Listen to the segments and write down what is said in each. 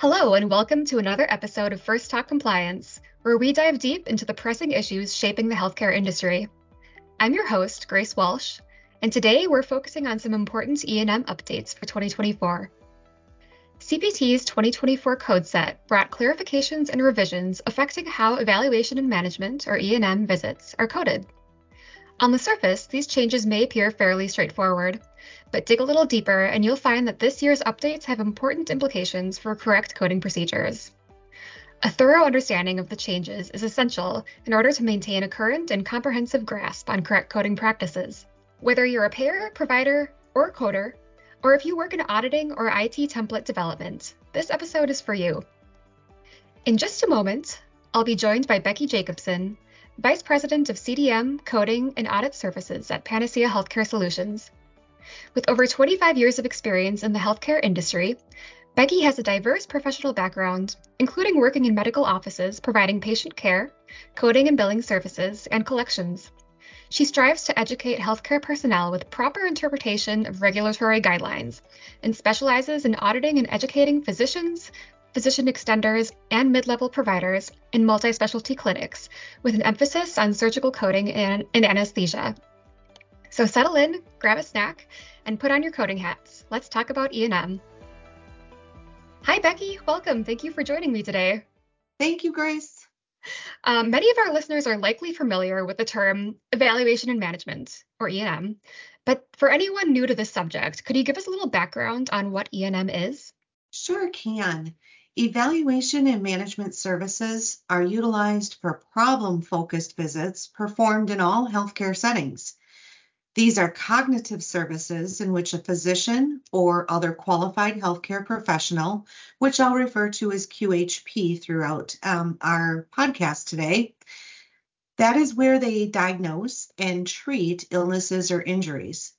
Hello, and welcome to another episode of First Talk Compliance, where we dive deep into the pressing issues shaping the healthcare industry. I'm your host, Grace Walsh, and today we're focusing on some important E&M updates for 2024. CPT's 2024 code set brought clarifications and revisions affecting how evaluation and management, or E&M, visits are coded. On the surface, these changes may appear fairly straightforward, but dig a little deeper and you'll find that this year's updates have important implications for correct coding procedures. A thorough understanding of the changes is essential in order to maintain a current and comprehensive grasp on correct coding practices. Whether you're a payer, provider, or coder, or if you work in auditing or IT template development, this episode is for you. In just a moment, I'll be joined by Becky Jacobsen, Vice President of CDM, Coding, and Audit Services at Panacea Healthcare Solutions. With over 25 years of experience in the healthcare industry, Becky has a diverse professional background, including working in medical offices providing patient care, coding and billing services, and collections. She strives to educate healthcare personnel with proper interpretation of regulatory guidelines and specializes in auditing and educating physicians, physician extenders, and mid level providers in multi specialty clinics with an emphasis on surgical coding and, and anesthesia. So settle in, grab a snack, and put on your coding hats. Let's talk about E&M. Hi, Becky. Welcome. Thank you for joining me today. Thank you, Grace. Um, many of our listeners are likely familiar with the term evaluation and management, or E&M. But for anyone new to this subject, could you give us a little background on what E&M is? Sure can. Evaluation and management services are utilized for problem focused visits performed in all healthcare settings. These are cognitive services in which a physician or other qualified healthcare professional, which I'll refer to as QHP throughout um, our podcast today, that is where they diagnose and treat illnesses or injuries.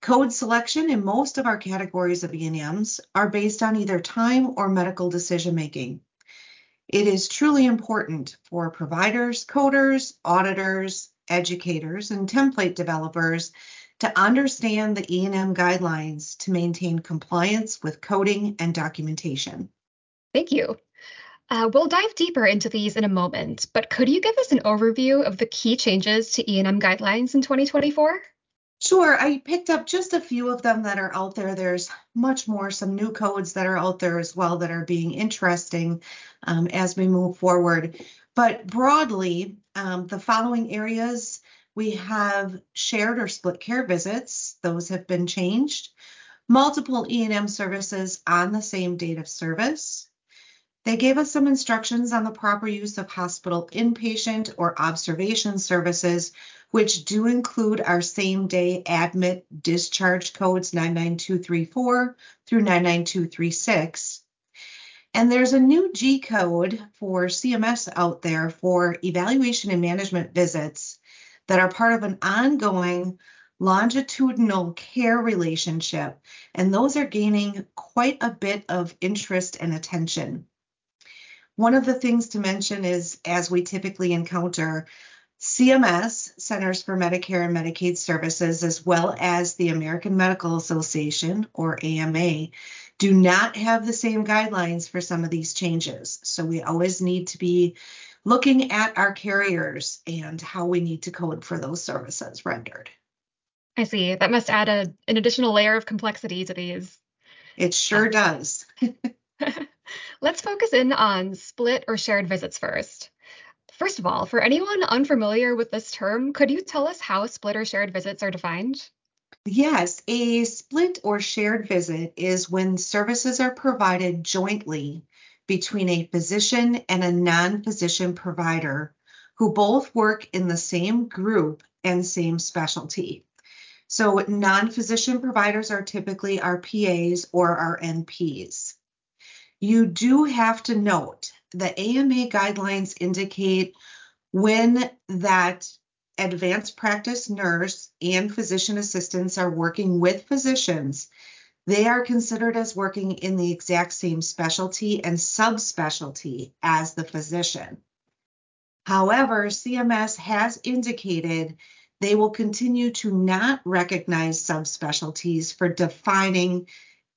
Code selection in most of our categories of E&Ms are based on either time or medical decision making. It is truly important for providers, coders, auditors, educators, and template developers to understand the E&M guidelines to maintain compliance with coding and documentation. Thank you. Uh, we'll dive deeper into these in a moment, but could you give us an overview of the key changes to E&M guidelines in 2024? Sure, I picked up just a few of them that are out there. There's much more, some new codes that are out there as well that are being interesting um, as we move forward. But broadly, um, the following areas we have shared or split care visits, those have been changed. Multiple E&M services on the same date of service, they gave us some instructions on the proper use of hospital inpatient or observation services, which do include our same day admit discharge codes 99234 through 99236. And there's a new G code for CMS out there for evaluation and management visits that are part of an ongoing longitudinal care relationship. And those are gaining quite a bit of interest and attention. One of the things to mention is, as we typically encounter, CMS, Centers for Medicare and Medicaid Services, as well as the American Medical Association, or AMA, do not have the same guidelines for some of these changes. So we always need to be looking at our carriers and how we need to code for those services rendered. I see. That must add a, an additional layer of complexity to these. It sure does. Let's focus in on split or shared visits first. First of all, for anyone unfamiliar with this term, could you tell us how split or shared visits are defined? Yes, a split or shared visit is when services are provided jointly between a physician and a non physician provider who both work in the same group and same specialty. So, non physician providers are typically our PAs or our NPs. You do have to note the AMA guidelines indicate when that advanced practice nurse and physician assistants are working with physicians, they are considered as working in the exact same specialty and subspecialty as the physician. However, CMS has indicated they will continue to not recognize subspecialties for defining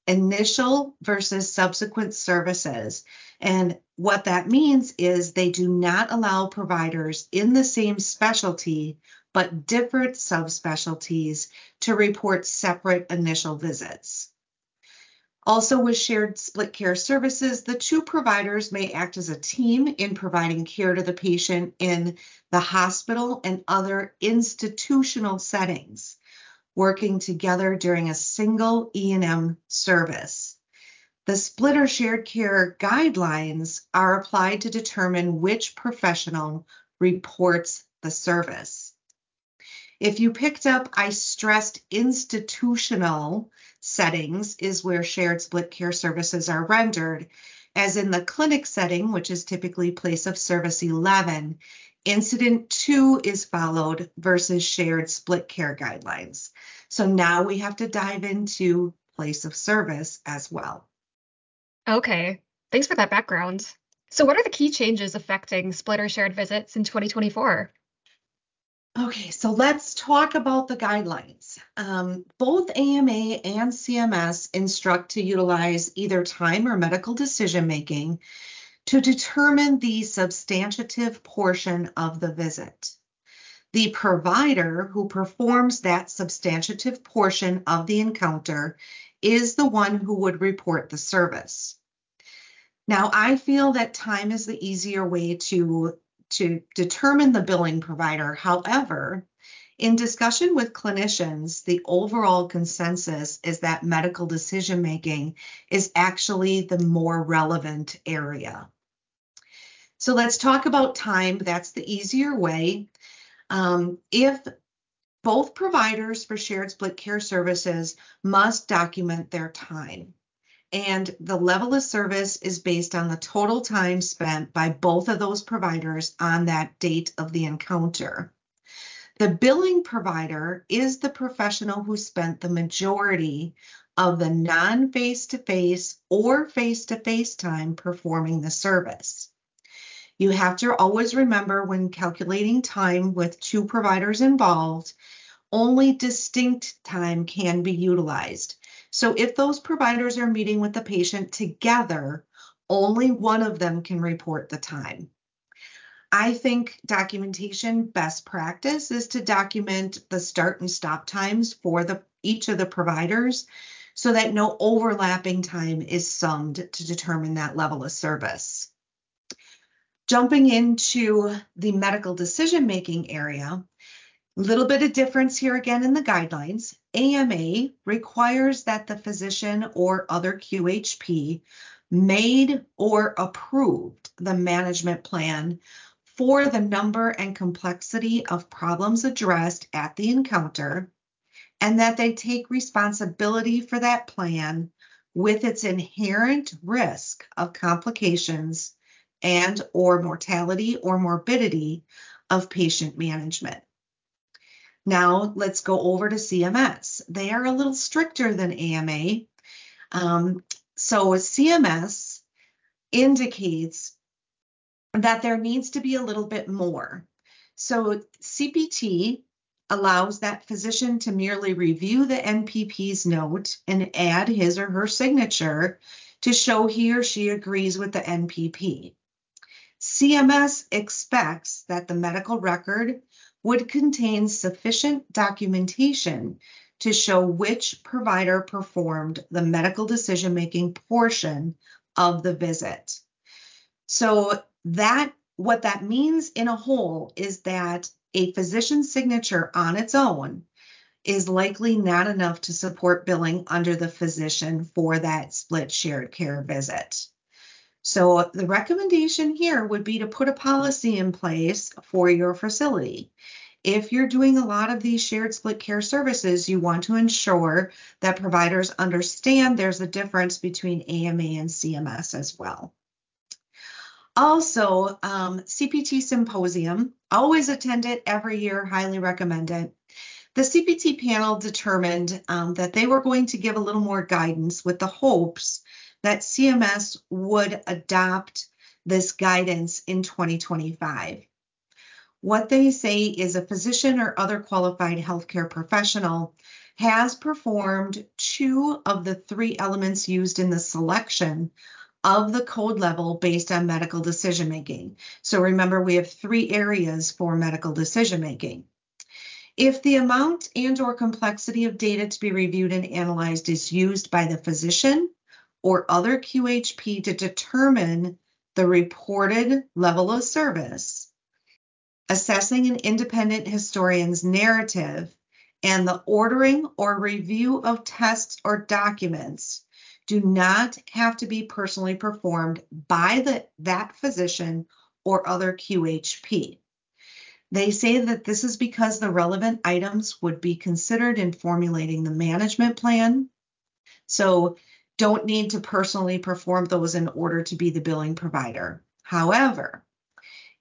initial versus subsequent services. And what that means is they do not allow providers in the same specialty but different subspecialties to report separate initial visits. Also, with shared split care services, the two providers may act as a team in providing care to the patient in the hospital and other institutional settings working together during a single E&M service. The split or shared care guidelines are applied to determine which professional reports the service. If you picked up, I stressed institutional settings is where shared split care services are rendered, as in the clinic setting, which is typically place of service 11, incident to is followed versus shared split care guidelines. So now we have to dive into place of service as well. Okay, thanks for that background. So, what are the key changes affecting split or shared visits in 2024? Okay, so let's talk about the guidelines. Um, both AMA and CMS instruct to utilize either time or medical decision making to determine the substantive portion of the visit. The provider who performs that substantive portion of the encounter is the one who would report the service. Now, I feel that time is the easier way to, to determine the billing provider. However, in discussion with clinicians, the overall consensus is that medical decision making is actually the more relevant area. So let's talk about time. That's the easier way. Um, if both providers for shared split care services must document their time. And the level of service is based on the total time spent by both of those providers on that date of the encounter. The billing provider is the professional who spent the majority of the non face to face or face to face time performing the service. You have to always remember when calculating time with two providers involved, only distinct time can be utilized. So if those providers are meeting with the patient together, only one of them can report the time. I think documentation best practice is to document the start and stop times for the each of the providers so that no overlapping time is summed to determine that level of service. Jumping into the medical decision making area, a little bit of difference here again in the guidelines. AMA requires that the physician or other QHP made or approved the management plan for the number and complexity of problems addressed at the encounter, and that they take responsibility for that plan with its inherent risk of complications and or mortality or morbidity of patient management. Now let's go over to CMS. They are a little stricter than AMA. Um, so CMS indicates that there needs to be a little bit more. So CPT allows that physician to merely review the NPP's note and add his or her signature to show he or she agrees with the NPP. CMS expects that the medical record would contain sufficient documentation to show which provider performed the medical decision making portion of the visit. So that what that means in a whole is that a physician's signature on its own is likely not enough to support billing under the physician for that split shared care visit. So the recommendation here would be to put a policy in place for your facility. If you're doing a lot of these shared split care services, you want to ensure that providers understand there's a difference between AMA and CMS as well. Also, um, CPT Symposium, always attend it every year, highly recommend it. The CPT panel determined um, that they were going to give a little more guidance with the hopes that CMS would adopt this guidance in 2025. What they say is a physician or other qualified healthcare professional has performed two of the three elements used in the selection of the code level based on medical decision making. So remember, we have three areas for medical decision making. If the amount and or complexity of data to be reviewed and analyzed is used by the physician or other QHP to determine the reported level of service, assessing an independent historian's narrative and the ordering or review of tests or documents do not have to be personally performed by the, that physician or other QHP. They say that this is because the relevant items would be considered in formulating the management plan. So don't need to personally perform those in order to be the billing provider. However,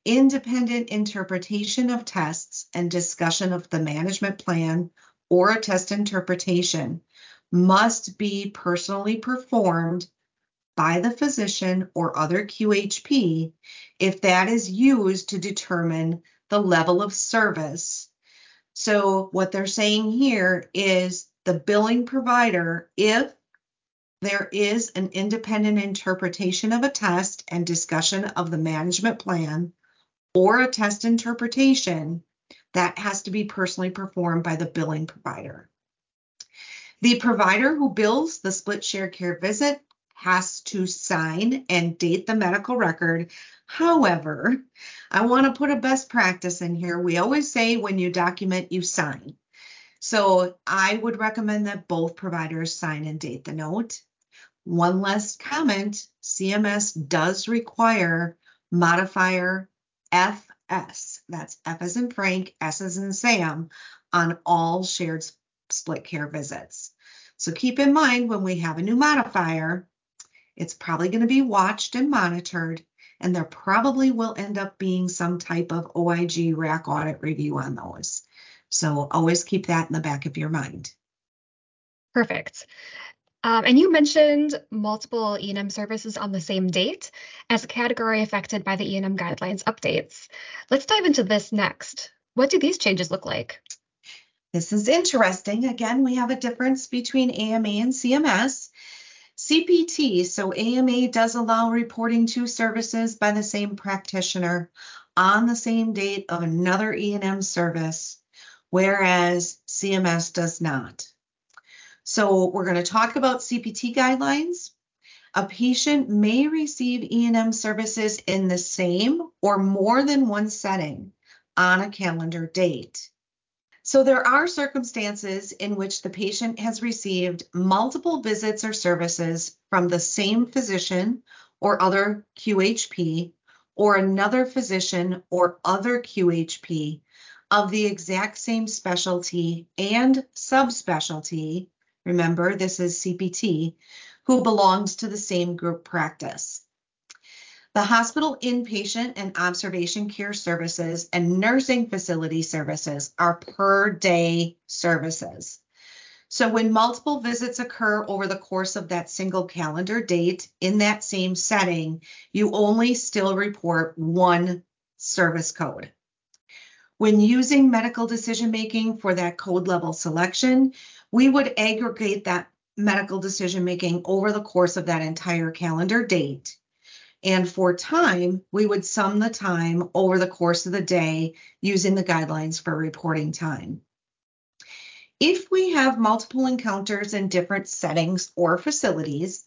independent interpretation of tests and discussion of the management plan or a test interpretation must be personally performed by the physician or other QHP if that is used to determine the level of service. So, what they're saying here is the billing provider, if there is an independent interpretation of a test and discussion of the management plan or a test interpretation, that has to be personally performed by the billing provider. The provider who bills the split share care visit has to sign and date the medical record. However, I want to put a best practice in here. We always say when you document, you sign. So I would recommend that both providers sign and date the note. One last comment CMS does require modifier FS, that's F as in Frank, S as in Sam, on all shared split care visits. So keep in mind when we have a new modifier, it's probably going to be watched and monitored, and there probably will end up being some type of OIG RAC audit review on those. So always keep that in the back of your mind. Perfect. Um, and you mentioned multiple E&M services on the same date as a category affected by the E&M guidelines updates. Let's dive into this next. What do these changes look like? This is interesting. Again, we have a difference between AMA and CMS. CPT, so AMA does allow reporting two services by the same practitioner on the same date of another E&M service, whereas CMS does not. So we're going to talk about CPT guidelines. A patient may receive E&M services in the same or more than one setting on a calendar date. So there are circumstances in which the patient has received multiple visits or services from the same physician or other QHP or another physician or other QHP of the exact same specialty and subspecialty. Remember, this is CPT, who belongs to the same group practice. The hospital inpatient and observation care services and nursing facility services are per day services. So when multiple visits occur over the course of that single calendar date in that same setting, you only still report one service code. When using medical decision making for that code level selection, we would aggregate that medical decision making over the course of that entire calendar date and for time, we would sum the time over the course of the day using the guidelines for reporting time. If we have multiple encounters in different settings or facilities,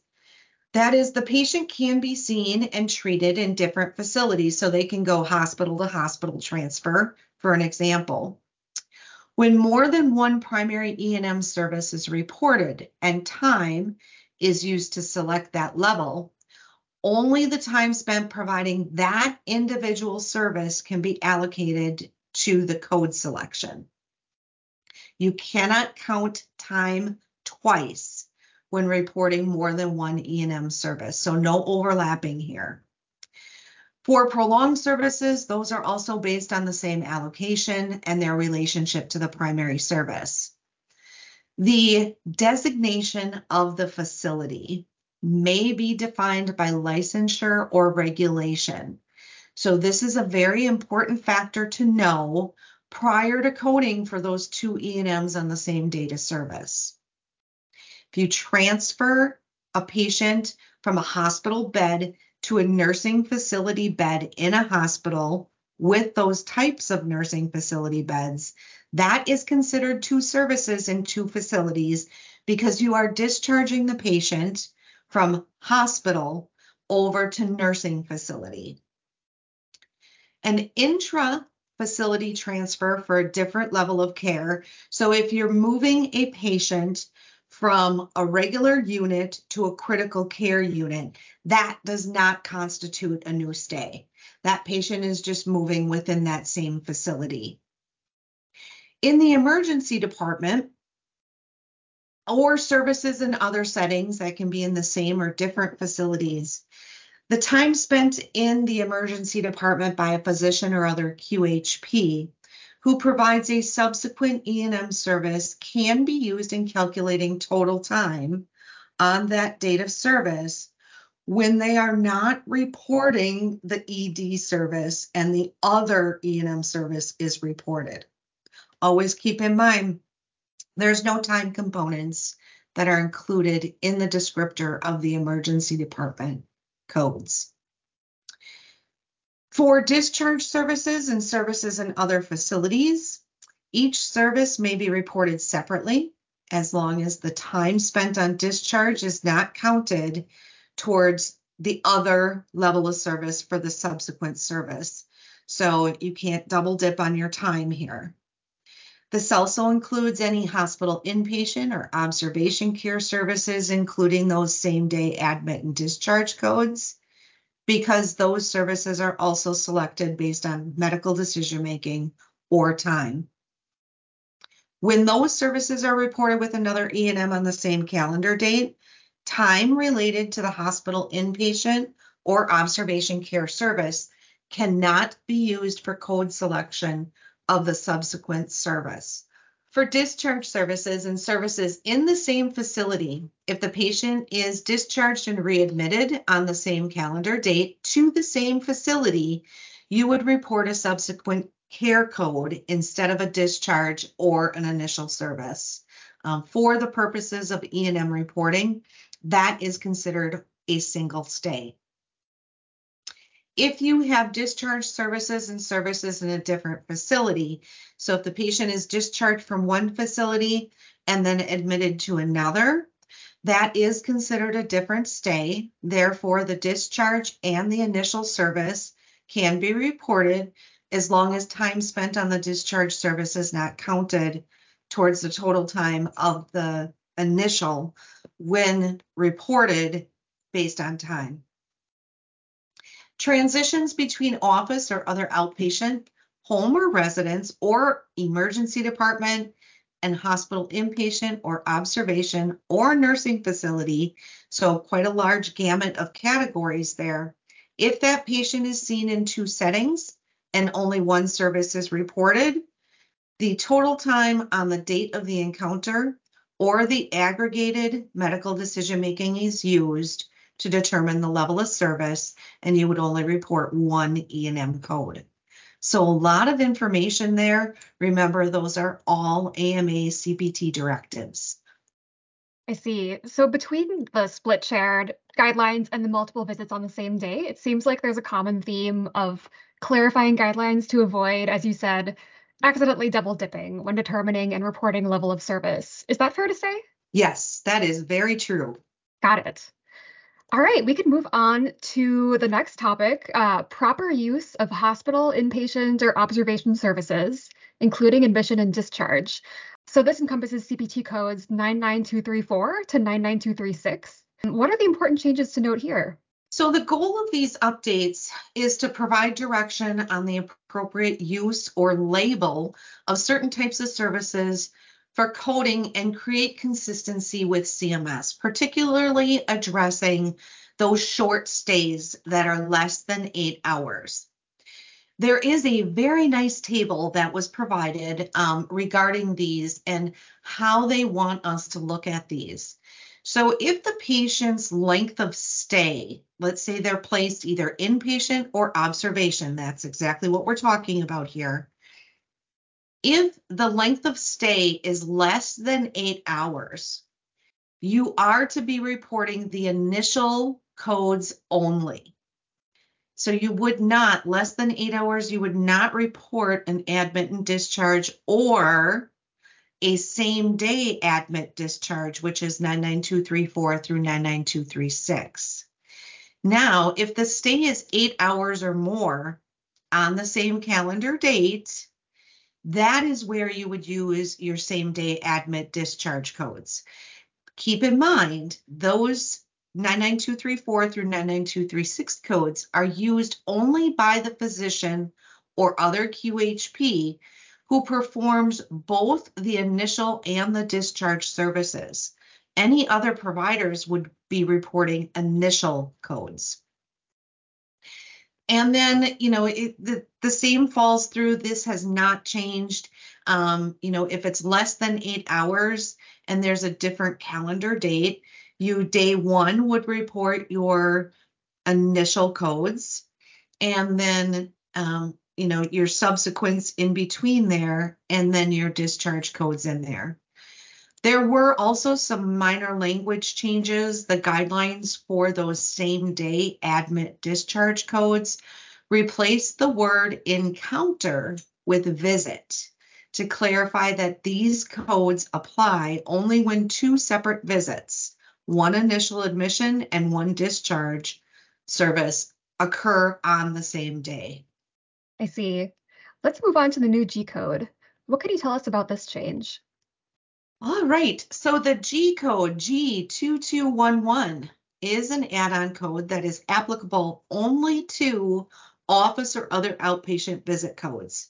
that is, the patient can be seen and treated in different facilities, so they can go hospital to hospital transfer, for an example. When more than one primary E&M service is reported and time is used to select that level, only the time spent providing that individual service can be allocated to the code selection. You cannot count time twice when reporting more than one E&M service, so no overlapping here. For prolonged services, those are also based on the same allocation and their relationship to the primary service. The designation of the facility may be defined by licensure or regulation. So, this is a very important factor to know prior to coding for those two E&Ms on the same data service. If you transfer a patient from a hospital bed to a nursing facility bed in a hospital with those types of nursing facility beds, that is considered two services in two facilities because you are discharging the patient from hospital over to nursing facility. An intra facility transfer for a different level of care. So if you're moving a patient from a regular unit to a critical care unit, that does not constitute a new stay. That patient is just moving within that same facility. In the emergency department, or services in other settings that can be in the same or different facilities. The time spent in the emergency department by a physician or other QHP who provides a subsequent E&M service can be used in calculating total time on that date of service when they are not reporting the ED service and the other E&M service is reported. Always keep in mind there's no time components that are included in the descriptor of the emergency department codes. For discharge services and services in other facilities, each service may be reported separately as long as the time spent on discharge is not counted towards the other level of service for the subsequent service. So you can't double dip on your time here. This also includes any hospital inpatient or observation care services, including those same day admit and discharge codes, because those services are also selected based on medical decision making or time. When those services are reported with another E&M on the same calendar date, time related to the hospital inpatient or observation care service cannot be used for code selection of the subsequent service. For discharge services and services in the same facility, if the patient is discharged and readmitted on the same calendar date to the same facility, you would report a subsequent care code instead of a discharge or an initial service. Um, for the purposes of E&M reporting, that is considered a single stay if you have discharge services and services in a different facility. So if the patient is discharged from one facility and then admitted to another, that is considered a different stay. Therefore, the discharge and the initial service can be reported as long as time spent on the discharge service is not counted towards the total time of the initial when reported based on time. Transitions between office or other outpatient, home or residence, or emergency department and hospital inpatient or observation or nursing facility. So, quite a large gamut of categories there. If that patient is seen in two settings and only one service is reported, the total time on the date of the encounter or the aggregated medical decision making is used to determine the level of service, and you would only report one E&M code. So a lot of information there. Remember, those are all AMA CPT directives. I see. So between the split shared guidelines and the multiple visits on the same day, it seems like there's a common theme of clarifying guidelines to avoid, as you said, accidentally double dipping when determining and reporting level of service. Is that fair to say? Yes, that is very true. Got it. All right, we can move on to the next topic uh, proper use of hospital, inpatient, or observation services, including admission and discharge. So, this encompasses CPT codes 99234 to 99236. What are the important changes to note here? So, the goal of these updates is to provide direction on the appropriate use or label of certain types of services for coding and create consistency with CMS, particularly addressing those short stays that are less than eight hours. There is a very nice table that was provided um, regarding these and how they want us to look at these. So, if the patient's length of stay, let's say they're placed either inpatient or observation, that's exactly what we're talking about here, If the length of stay is less than eight hours, you are to be reporting the initial codes only. So you would not, less than eight hours, you would not report an admit and discharge or a same day admit discharge, which is 99234 through 99236. Now, if the stay is eight hours or more on the same calendar date, that is where you would use your same day admit discharge codes. Keep in mind, those 99234 through 99236 codes are used only by the physician or other QHP who performs both the initial and the discharge services. Any other providers would be reporting initial codes. And then, you know, it, the, the same falls through. This has not changed. Um, you know, if it's less than eight hours and there's a different calendar date, you day one would report your initial codes. And then um, you know, your subsequents in between there, and then your discharge codes in there. There were also some minor language changes. The guidelines for those same day admit discharge codes replaced the word encounter with visit to clarify that these codes apply only when two separate visits, one initial admission and one discharge service, occur on the same day. I see. Let's move on to the new G code. What can you tell us about this change? All right. So the G code G2211 is an add-on code that is applicable only to office or other outpatient visit codes.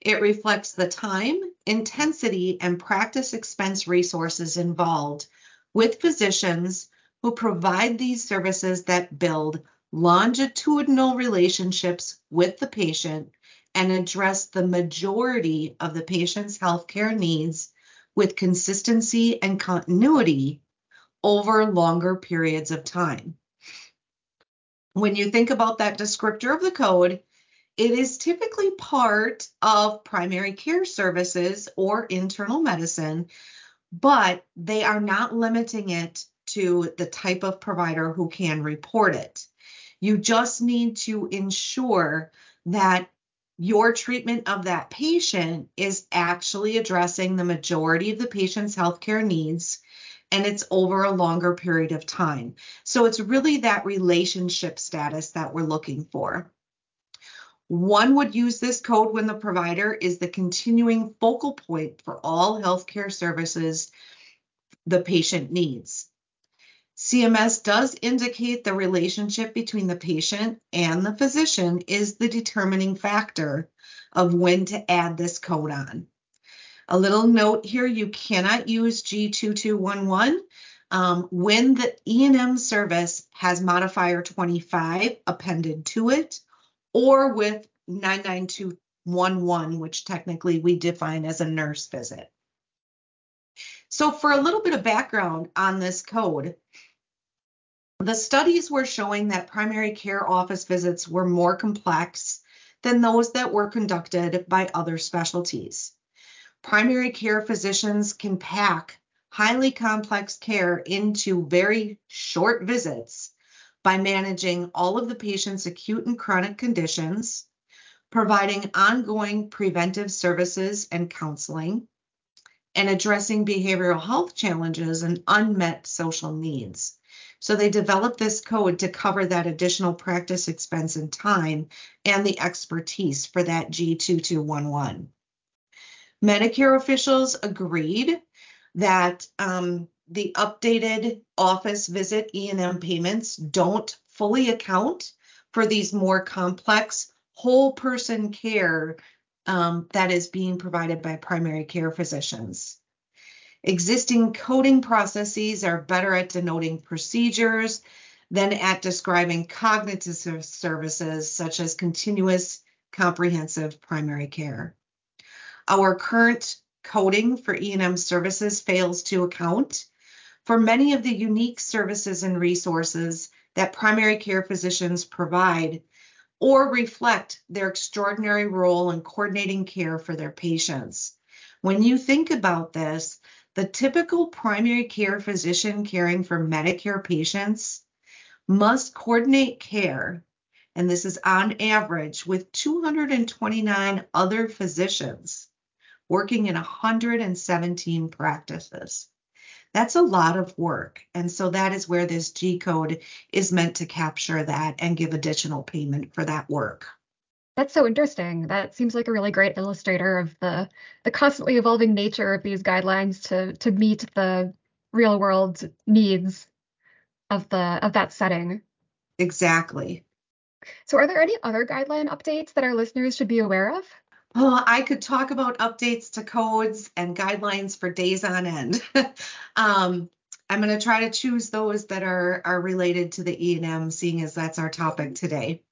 It reflects the time, intensity, and practice expense resources involved with physicians who provide these services that build longitudinal relationships with the patient and address the majority of the patient's healthcare needs with consistency and continuity over longer periods of time. When you think about that descriptor of the code, it is typically part of primary care services or internal medicine, but they are not limiting it to the type of provider who can report it. You just need to ensure that your treatment of that patient is actually addressing the majority of the patient's healthcare needs and it's over a longer period of time. So it's really that relationship status that we're looking for. One would use this code when the provider is the continuing focal point for all healthcare services the patient needs. CMS does indicate the relationship between the patient and the physician is the determining factor of when to add this code on. A little note here, you cannot use G2211 um, when the E&M service has modifier 25 appended to it or with 99211, which technically we define as a nurse visit. So for a little bit of background on this code, the studies were showing that primary care office visits were more complex than those that were conducted by other specialties. Primary care physicians can pack highly complex care into very short visits by managing all of the patient's acute and chronic conditions, providing ongoing preventive services and counseling, and addressing behavioral health challenges and unmet social needs. So they developed this code to cover that additional practice expense and time and the expertise for that G2211. Medicare officials agreed that um, the updated office visit E&M payments don't fully account for these more complex whole person care um, that is being provided by primary care physicians. Existing coding processes are better at denoting procedures than at describing cognitive services such as continuous comprehensive primary care. Our current coding for E&M services fails to account for many of the unique services and resources that primary care physicians provide or reflect their extraordinary role in coordinating care for their patients. When you think about this, the typical primary care physician caring for Medicare patients must coordinate care, and this is on average with 229 other physicians working in 117 practices. That's a lot of work. And so that is where this G code is meant to capture that and give additional payment for that work. That's so interesting. That seems like a really great illustrator of the the constantly evolving nature of these guidelines to to meet the real world needs of the of that setting. Exactly. So are there any other guideline updates that our listeners should be aware of? Well, I could talk about updates to codes and guidelines for days on end. um, I'm going to try to choose those that are, are related to the E&M, seeing as that's our topic today.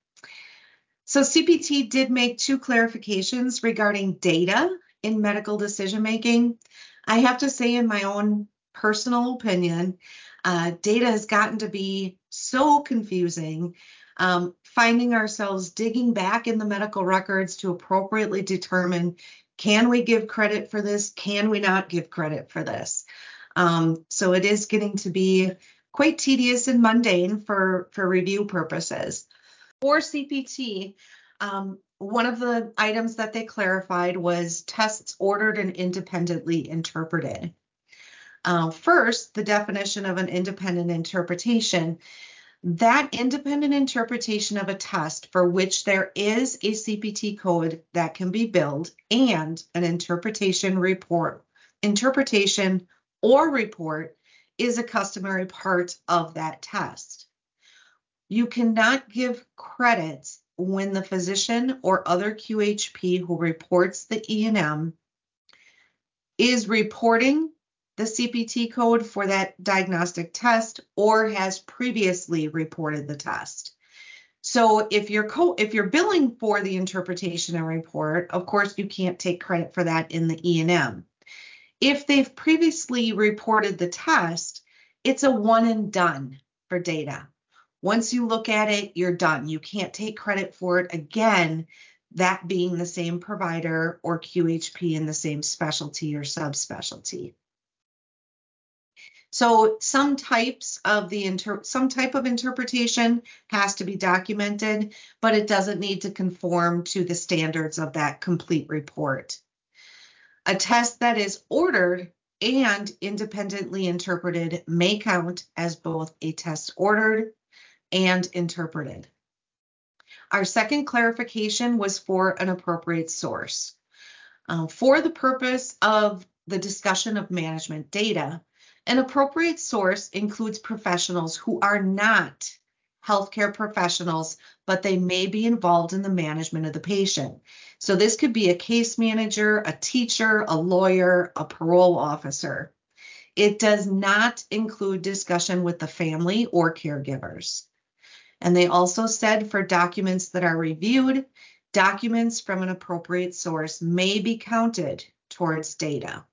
So CPT did make two clarifications regarding data in medical decision making. I have to say, in my own personal opinion, uh, data has gotten to be so confusing um, finding ourselves digging back in the medical records to appropriately determine can we give credit for this? Can we not give credit for this? Um, so it is getting to be quite tedious and mundane for, for review purposes. For CPT, um, one of the items that they clarified was tests ordered and independently interpreted. Uh, first, the definition of an independent interpretation that independent interpretation of a test for which there is a CPT code that can be billed and an interpretation report, interpretation or report is a customary part of that test. You cannot give credit when the physician or other QHP who reports the E&M is reporting the CPT code for that diagnostic test or has previously reported the test. So if you're co- if you're billing for the interpretation and report, of course you can't take credit for that in the E&M. If they've previously reported the test, it's a one and done for data. Once you look at it, you're done. You can't take credit for it again, that being the same provider or QHP in the same specialty or subspecialty. So some types of the inter- some type of interpretation has to be documented, but it doesn't need to conform to the standards of that complete report. A test that is ordered and independently interpreted may count as both a test ordered and interpreted. Our second clarification was for an appropriate source. Uh, for the purpose of the discussion of management data, an appropriate source includes professionals who are not healthcare professionals, but they may be involved in the management of the patient. So this could be a case manager, a teacher, a lawyer, a parole officer. It does not include discussion with the family or caregivers. And they also said for documents that are reviewed, documents from an appropriate source may be counted towards data.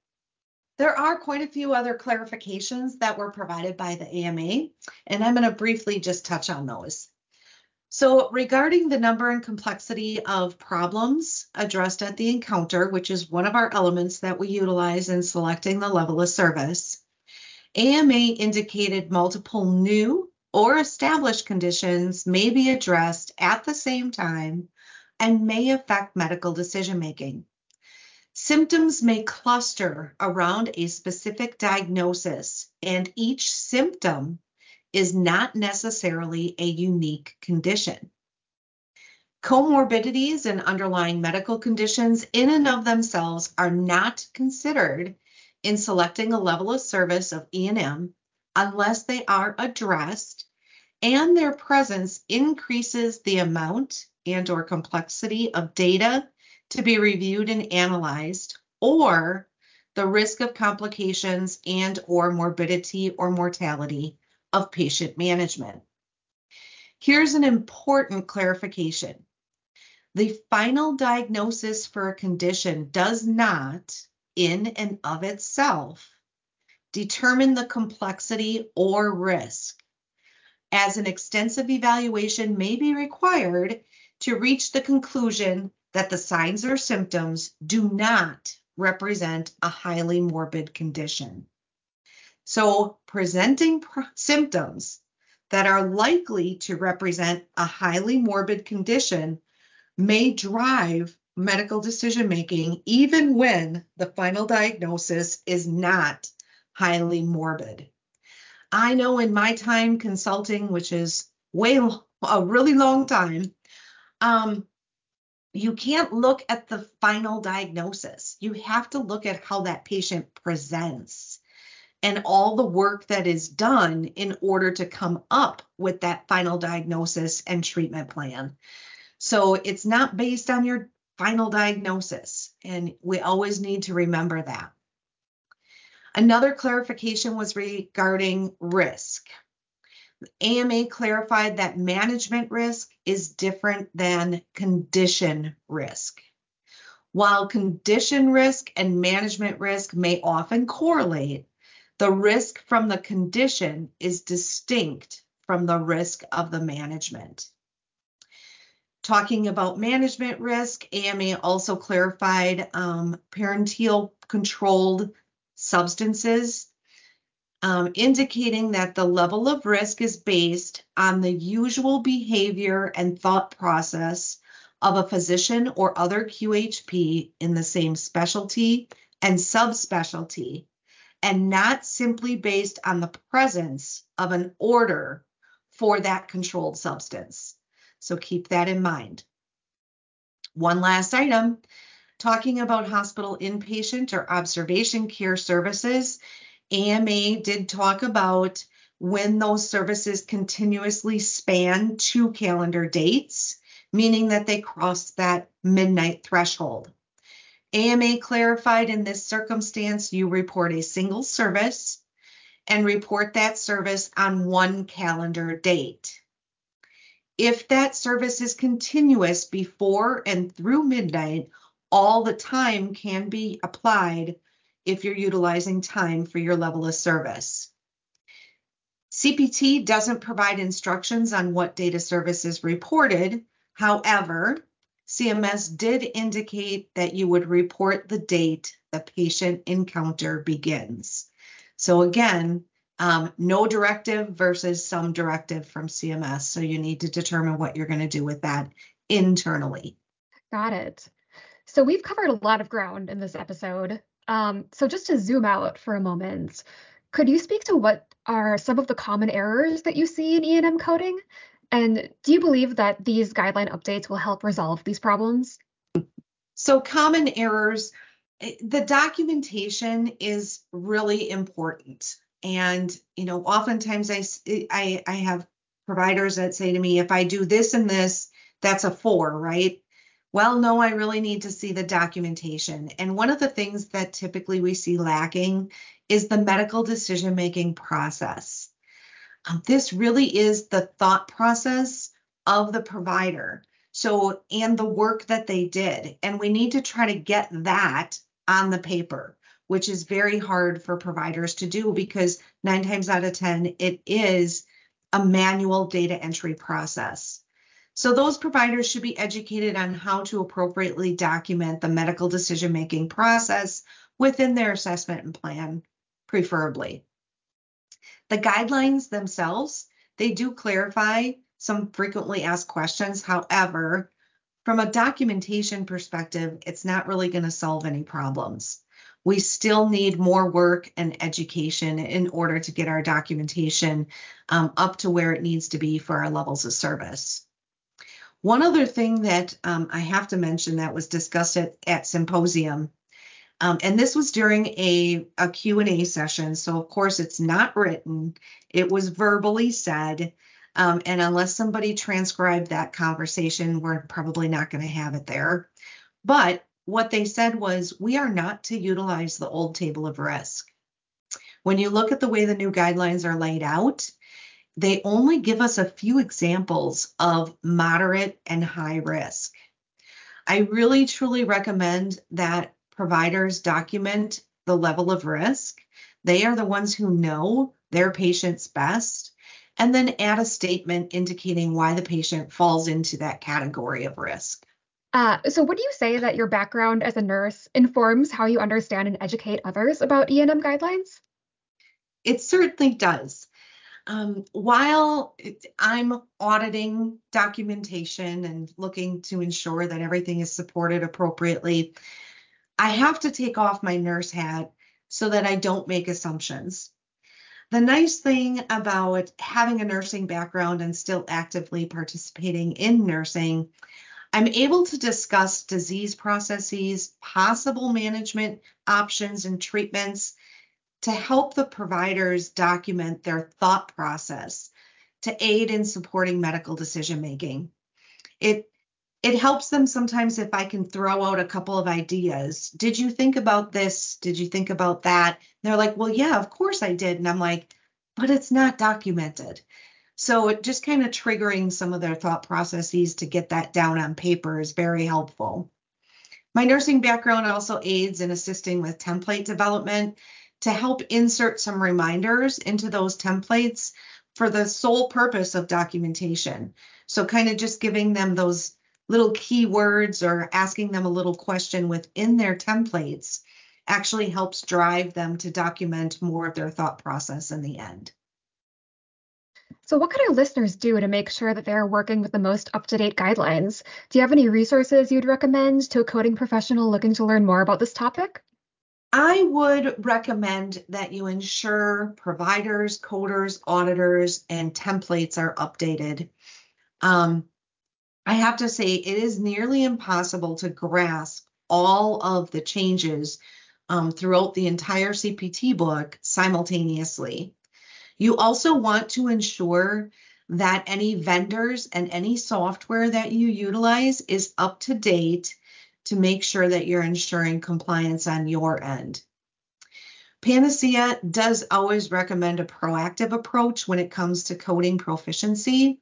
There are quite a few other clarifications that were provided by the AMA, and I'm going to briefly just touch on those. So, regarding the number and complexity of problems addressed at the encounter, which is one of our elements that we utilize in selecting the level of service, AMA indicated multiple new or established conditions may be addressed at the same time and may affect medical decision making. Symptoms may cluster around a specific diagnosis, and each symptom is not necessarily a unique condition. Comorbidities and underlying medical conditions, in and of themselves, are not considered in selecting a level of service of E&M unless they are addressed and their presence increases the amount and or complexity of data to be reviewed and analyzed, or the risk of complications and or morbidity or mortality of patient management. Here's an important clarification. The final diagnosis for a condition does not, in and of itself, determine the complexity or risk, as an extensive evaluation may be required to reach the conclusion that the signs or symptoms do not represent a highly morbid condition. So, presenting pr- symptoms that are likely to represent a highly morbid condition may drive medical decision making, even when the final diagnosis is not highly morbid. I know in my time consulting, which is way a really long time, um, you can't look at the final diagnosis. You have to look at how that patient presents and all the work that is done in order to come up with that final diagnosis and treatment plan. So it's not based on your final diagnosis, and we always need to remember that. Another clarification was regarding risk. AMA clarified that management risk is different than condition risk. While condition risk and management risk may often correlate, the risk from the condition is distinct from the risk of the management. Talking about management risk, AMA also clarified um, controlled substances um, indicating that the level of risk is based on the usual behavior and thought process of a physician or other QHP in the same specialty and subspecialty, and not simply based on the presence of an order for that controlled substance. So keep that in mind. One last item talking about hospital inpatient or observation care services AMA did talk about when those services continuously span two calendar dates, meaning that they cross that midnight threshold. AMA clarified in this circumstance, you report a single service and report that service on one calendar date. If that service is continuous before and through midnight, all the time can be applied if you're utilizing time for your level of service. CPT doesn't provide instructions on what data service is reported. However, CMS did indicate that you would report the date the patient encounter begins. So again, um, no directive versus some directive from CMS. So you need to determine what you're going to do with that internally. Got it. So we've covered a lot of ground in this episode. Um, so just to zoom out for a moment, could you speak to what are some of the common errors that you see in E&M coding? And do you believe that these guideline updates will help resolve these problems? So common errors, eh, the documentation is really important. And, you know, oftentimes I, eh, I, I have providers that say to me, if I do this and this, that's a four, right? Well, no, I really need to see the documentation. And one of the things that typically we see lacking is the medical decision making process. Um, this really is the thought process of the provider. So, and the work that they did. And we need to try to get that on the paper, which is very hard for providers to do because nine times out of 10, it is a manual data entry process. So those providers should be educated on how to appropriately document the medical decision making process within their assessment and plan, preferably. The guidelines themselves, they do clarify some frequently asked questions. However, from a documentation perspective, it's not really going to solve any problems. We still need more work and education in order to get our documentation um, up to where it needs to be for our levels of service. One other thing that um, I have to mention that was discussed at, at symposium, um, and this was during a, a Q&A session, so of course it's not written, it was verbally said, um, and unless somebody transcribed that conversation, we're probably not going to have it there. But what they said was, we are not to utilize the old table of risk. When you look at the way the new guidelines are laid out, they only give us a few examples of moderate and high risk. I really truly recommend that providers document the level of risk. They are the ones who know their patients best. and then add a statement indicating why the patient falls into that category of risk. Uh, so, would you say that your background as a nurse informs how you understand and educate others about E&M guidelines? It certainly does. Um, while it, I'm auditing documentation and looking to ensure that everything is supported appropriately, I have to take off my nurse hat so that I don't make assumptions. The nice thing about having a nursing background and still actively participating in nursing, I'm able to discuss disease processes, possible management options, and treatments to help the providers document their thought process to aid in supporting medical decision making. It it helps them sometimes if I can throw out a couple of ideas. Did you think about this? Did you think about that? And they're like, "Well, yeah, of course I did." And I'm like, "But it's not documented." So it just kind of triggering some of their thought processes to get that down on paper is very helpful. My nursing background also aids in assisting with template development to help insert some reminders into those templates for the sole purpose of documentation. So, kind of just giving them those little keywords or asking them a little question within their templates actually helps drive them to document more of their thought process in the end. So, what can our listeners do to make sure that they're working with the most up to date guidelines? Do you have any resources you'd recommend to a coding professional looking to learn more about this topic? I would recommend that you ensure providers, coders, auditors, and templates are updated. Um, I have to say, it is nearly impossible to grasp all of the changes um, throughout the entire CPT book simultaneously. You also want to ensure that any vendors and any software that you utilize is up to date to make sure that you're ensuring compliance on your end. Panacea does always recommend a proactive approach when it comes to coding proficiency.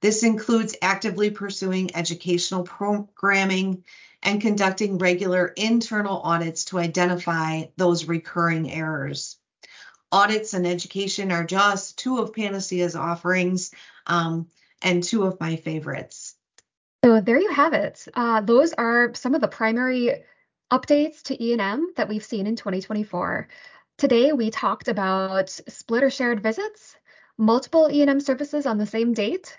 This includes actively pursuing educational programming and conducting regular internal audits to identify those recurring errors. Audits and education are just two of Panacea's offerings um, and two of my favorites. So there you have it. Uh, those are some of the primary updates to E&M that we've seen in 2024. Today we talked about split or shared visits, multiple E&M services on the same date,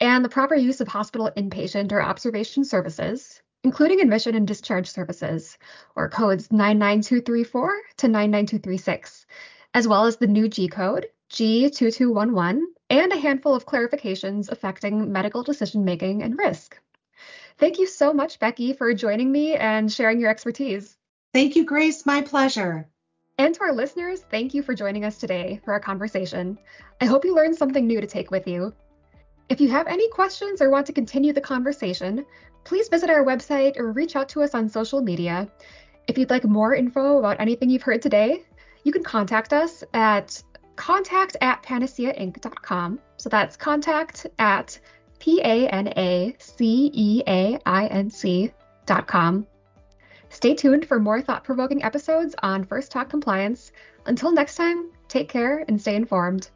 and the proper use of hospital inpatient or observation services, including admission and discharge services, or codes 99234 to 99236, as well as the new G code, G2211, and a handful of clarifications affecting medical decision making and risk. Thank you so much, Becky, for joining me and sharing your expertise. Thank you, Grace. My pleasure. And to our listeners, thank you for joining us today for our conversation. I hope you learned something new to take with you. If you have any questions or want to continue the conversation, please visit our website or reach out to us on social media. If you'd like more info about anything you've heard today, you can contact us at contact at panaceainc.com. So that's contact at P A N A C E A I N C.com. Stay tuned for more thought provoking episodes on First Talk Compliance. Until next time, take care and stay informed.